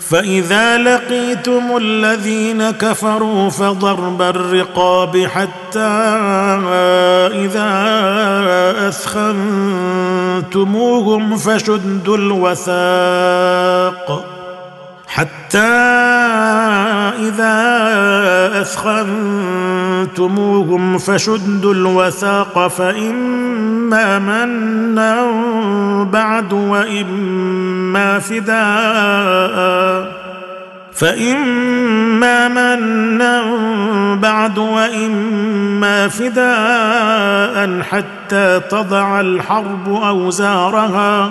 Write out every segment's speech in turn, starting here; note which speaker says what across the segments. Speaker 1: فاذا لقيتم الذين كفروا فضرب الرقاب حتى اذا اثخنتموهم فشدوا الوثاق حتى إذا أثخنتموهم فشدوا الوثاق فإما منا بعد وإما فداء فإما منا بعد وإما فداء حتى تضع الحرب أوزارها ۖ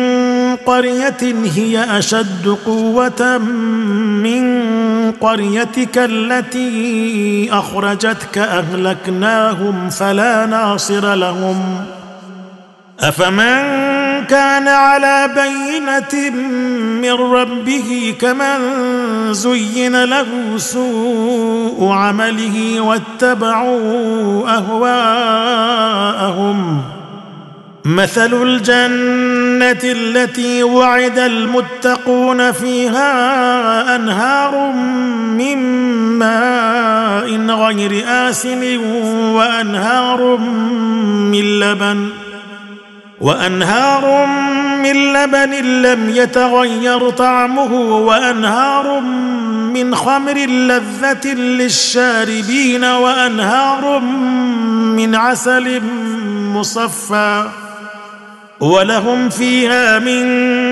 Speaker 1: قريه هي اشد قوه من قريتك التي اخرجتك اهلكناهم فلا ناصر لهم افمن كان على بينه من ربه كمن زين له سوء عمله واتبعوا اهواءهم مثل الجنه التي وعد المتقون فيها انهار من ماء غير اسن وانهار من لبن وانهار من لبن لم يتغير طعمه وانهار من خمر لذه للشاربين وانهار من عسل مصفى ولهم فيها من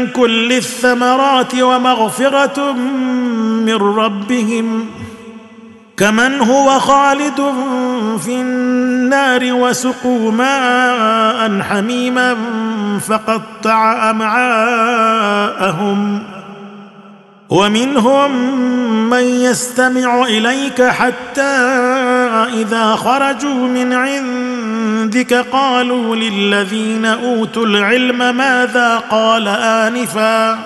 Speaker 1: كل الثمرات ومغفره من ربهم كمن هو خالد في النار وسقوا ماء حميما فقطع امعاءهم ومنهم من يستمع اليك حتى اذا خرجوا من عند عندك قالوا للذين اوتوا العلم ماذا قال انفا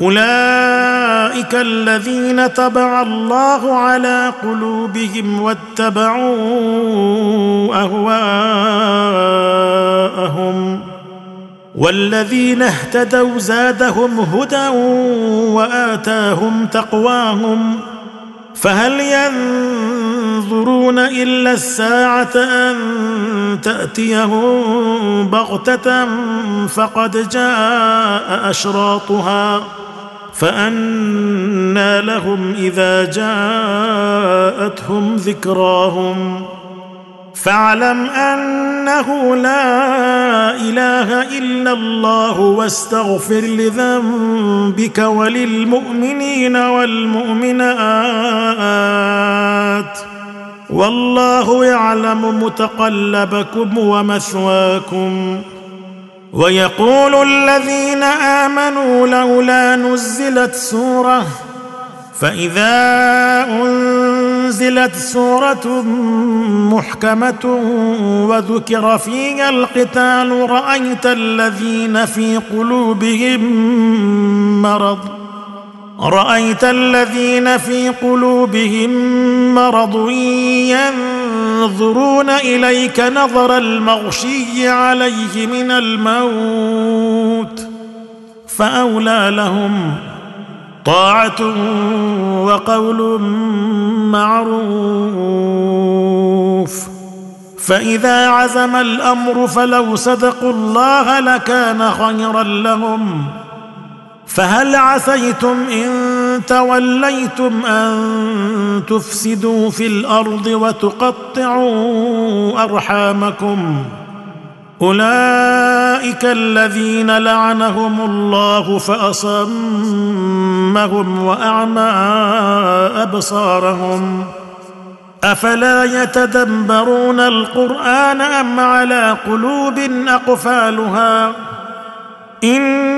Speaker 1: اولئك الذين تبع الله على قلوبهم واتبعوا اهواءهم والذين اهتدوا زادهم هدى واتاهم تقواهم فهل ينظرون ينظرون الا الساعه ان تاتيهم بغته فقد جاء اشراطها فانى لهم اذا جاءتهم ذكراهم فاعلم انه لا اله الا الله واستغفر لذنبك وللمؤمنين والمؤمنات والله يعلم متقلبكم ومثواكم ويقول الذين امنوا لولا نزلت سوره فاذا انزلت سوره محكمه وذكر فيها القتال رايت الذين في قلوبهم مرض رايت الذين في قلوبهم مرض ينظرون اليك نظر المغشي عليه من الموت فاولى لهم طاعه وقول معروف فاذا عزم الامر فلو صدقوا الله لكان خيرا لهم فهل عسيتم ان توليتم ان تفسدوا في الارض وتقطعوا ارحامكم اولئك الذين لعنهم الله فاصمهم واعمى ابصارهم افلا يتدبرون القران ام على قلوب اقفالها إن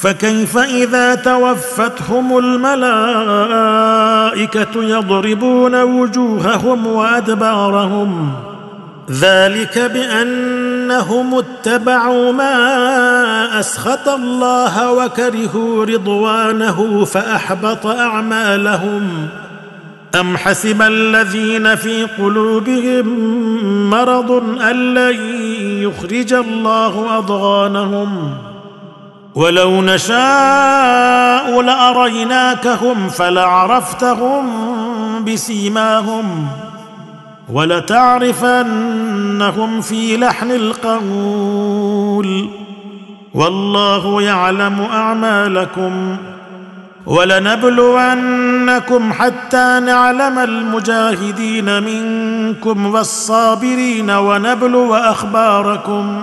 Speaker 1: فكيف اذا توفتهم الملائكه يضربون وجوههم وادبارهم ذلك بانهم اتبعوا ما اسخط الله وكرهوا رضوانه فاحبط اعمالهم ام حسب الذين في قلوبهم مرض ان لن يخرج الله اضغانهم ولو نشاء لاريناكهم فلعرفتهم بسيماهم ولتعرفنهم في لحن القول والله يعلم اعمالكم ولنبلونكم حتى نعلم المجاهدين منكم والصابرين ونبلو اخباركم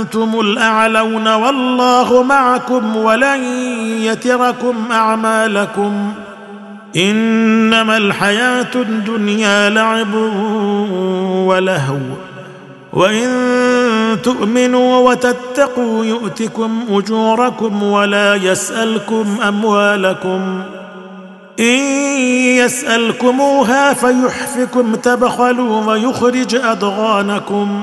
Speaker 1: انتم الاعلون والله معكم ولن يتركم اعمالكم انما الحياه الدنيا لعب ولهو وان تؤمنوا وتتقوا يؤتكم اجوركم ولا يسالكم اموالكم ان يسالكموها فيحفكم تبخلوا ويخرج اضغانكم